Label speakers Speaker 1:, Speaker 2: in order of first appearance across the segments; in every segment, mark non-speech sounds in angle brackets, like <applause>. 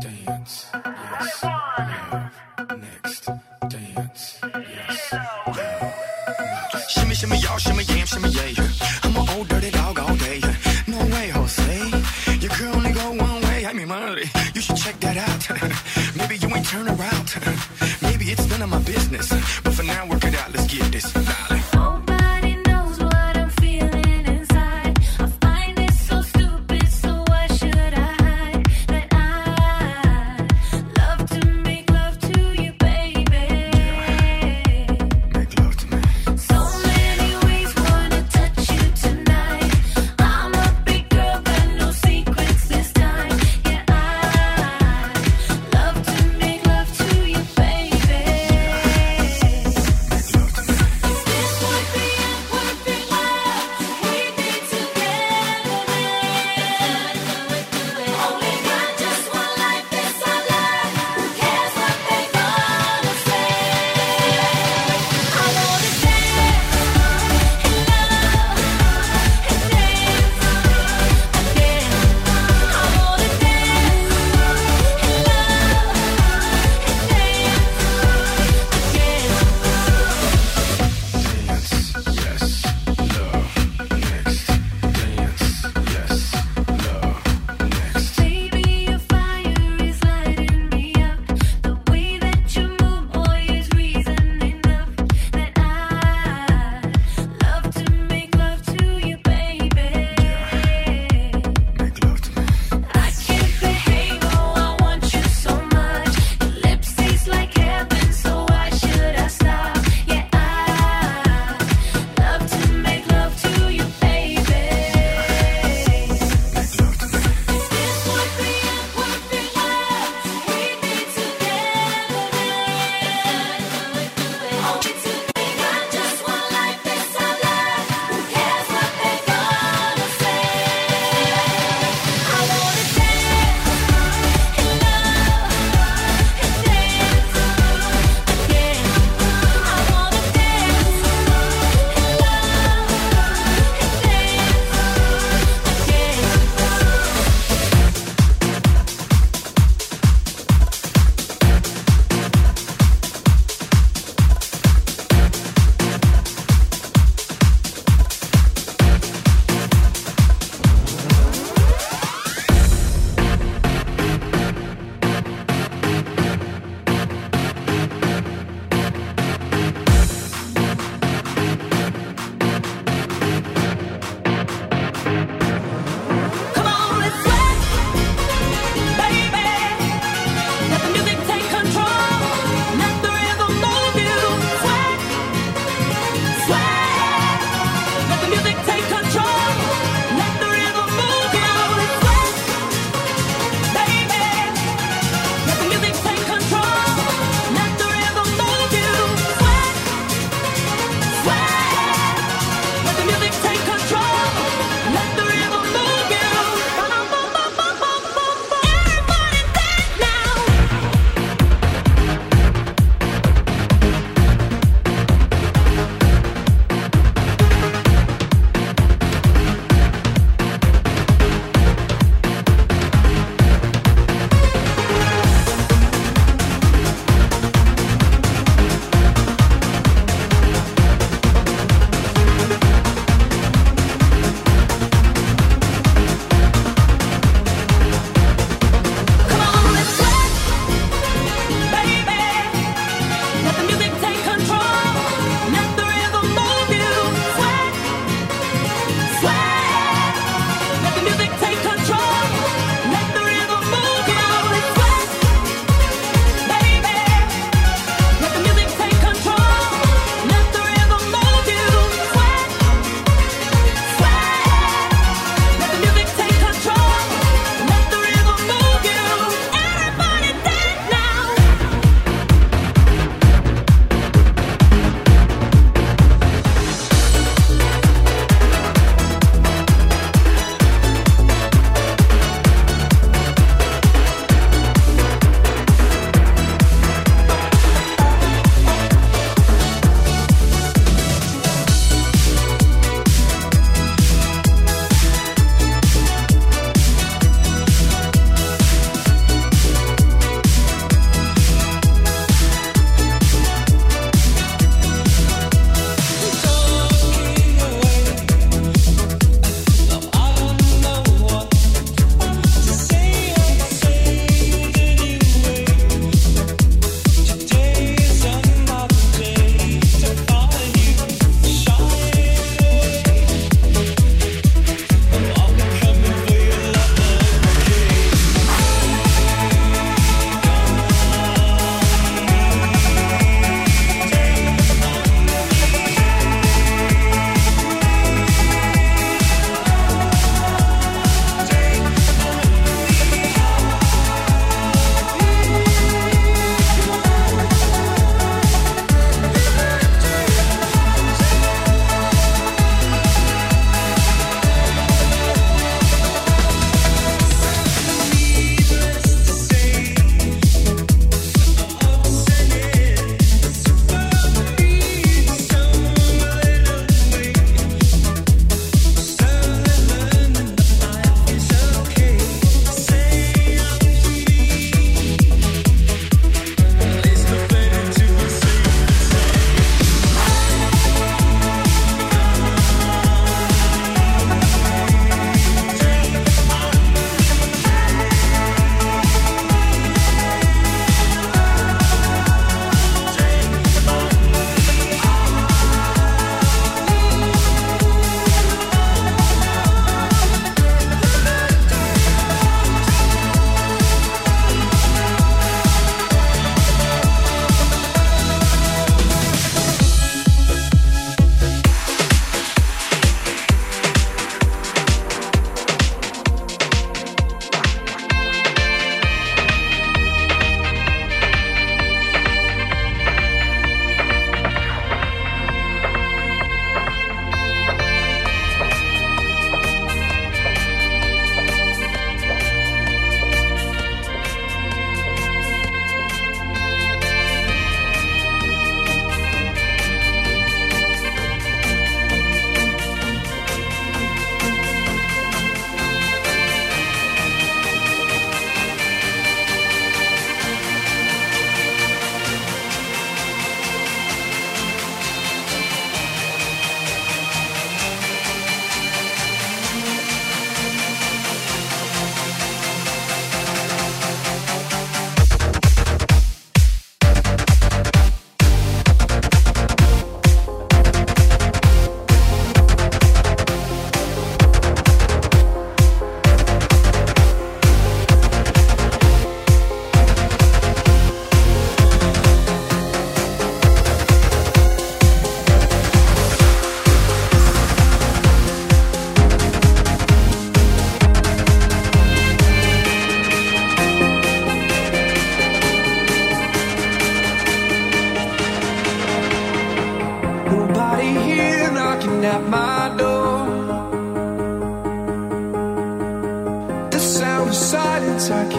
Speaker 1: dance, yes, love, next, dance, yes, love. Shimmy, shimmy, y'all, shimmy, yam, shimmy, yeah. I'm an old dirty dog all day. No way, Jose. Your girl only go one way. I mean, money. You should check that out. <laughs> Maybe you ain't turn around. Maybe it's none of my business.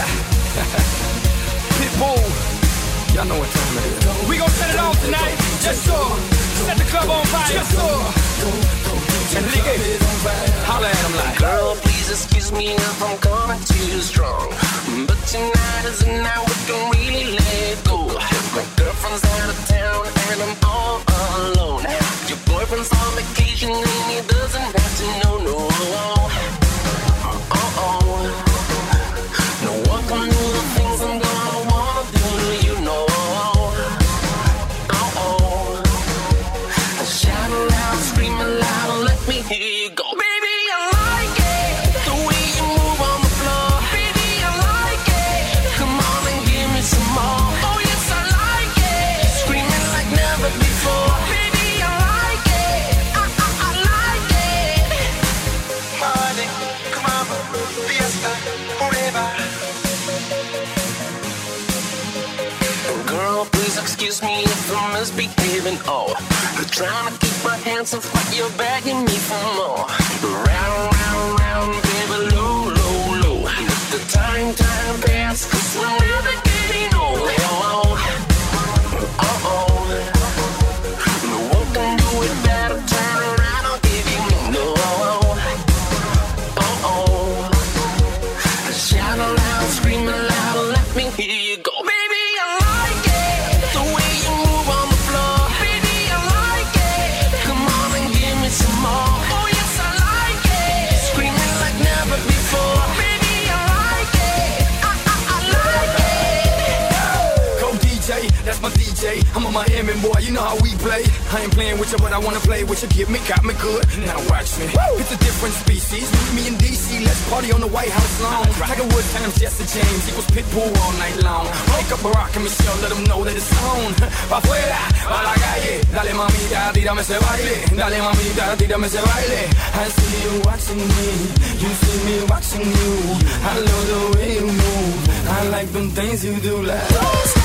Speaker 1: Iglesias. <laughs> Pitbull. Y'all know what time it is. We gon' set it off tonight. Yes, sir. Set the club on fire. Yes, sir. Enrique. Holla at him like.
Speaker 2: Girl, please excuse me if I'm coming too strong. But tonight is the night we can really let go. My girlfriend's out of town and I'm all alone. Your boyfriend's on vacation and he doesn't have to know, no. Excuse me if I'm misbehaving. Oh, I'm trying to keep my hands off, but you're begging me for more. Round, round, round, baby, low, low, low. Let the time, time pass, cause we're never getting old. Oh, oh, oh.
Speaker 1: I'm a boy, you know how we play. I ain't playing with you, but I wanna play with you. Get me, got me good. Now watch me. It's a different species. Me and DC, let's party on the White House lawn. Tiger Woods times Jesse James equals Pitbull all night long. Wake up Barack and Michelle, let them know that it's on. Pa' afuera, pa' la calle. Dale mamita, tírame ese baile. Dale mamita, tírame ese baile. I see you watching me, you see me watching you. I love the way you move. I like them things you do like.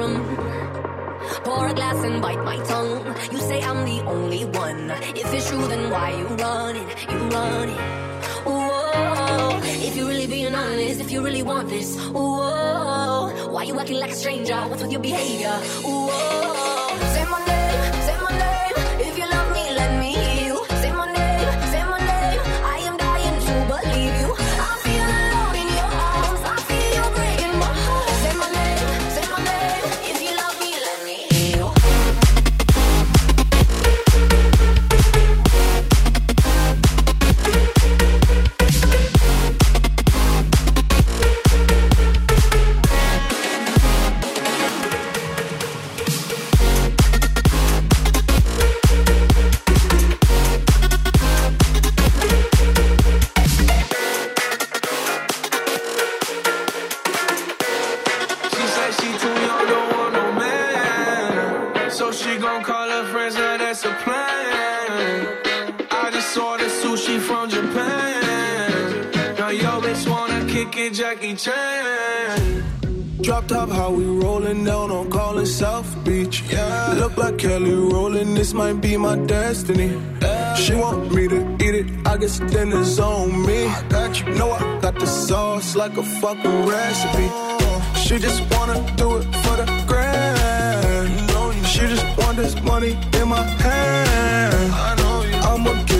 Speaker 3: serum. Pour a
Speaker 4: glass and bite my tongue. You say I'm the only one. If it's true, then why you running? You running? Whoa. If you're really being honest, if you really want this, whoa. Why you acting like a stranger? What's with your behavior? Whoa.
Speaker 5: Jackie Chan.
Speaker 3: Drop top, how we rolling down on Collins South Beach. Yeah. Look like Kelly Rowland, this might be my destiny. She want me to eat it, I guess then it's on me. I got you. Know I got the sauce like a fucking recipe. She just wanna do it for the grand. She just want this money in my hand.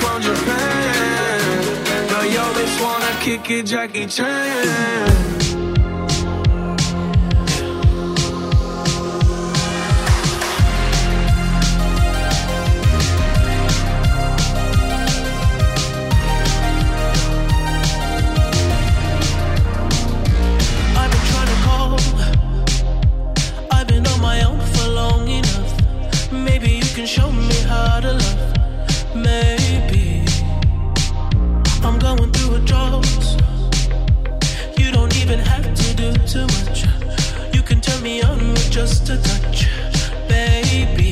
Speaker 5: from Japan. Now yo bitch wanna kick it, Jackie Chan.
Speaker 6: I've been trying to call. I've been on my own for long enough. Maybe you can show me how to love. I'm going through a drought. You don't even have to do too much. You can turn me on with just a touch, baby.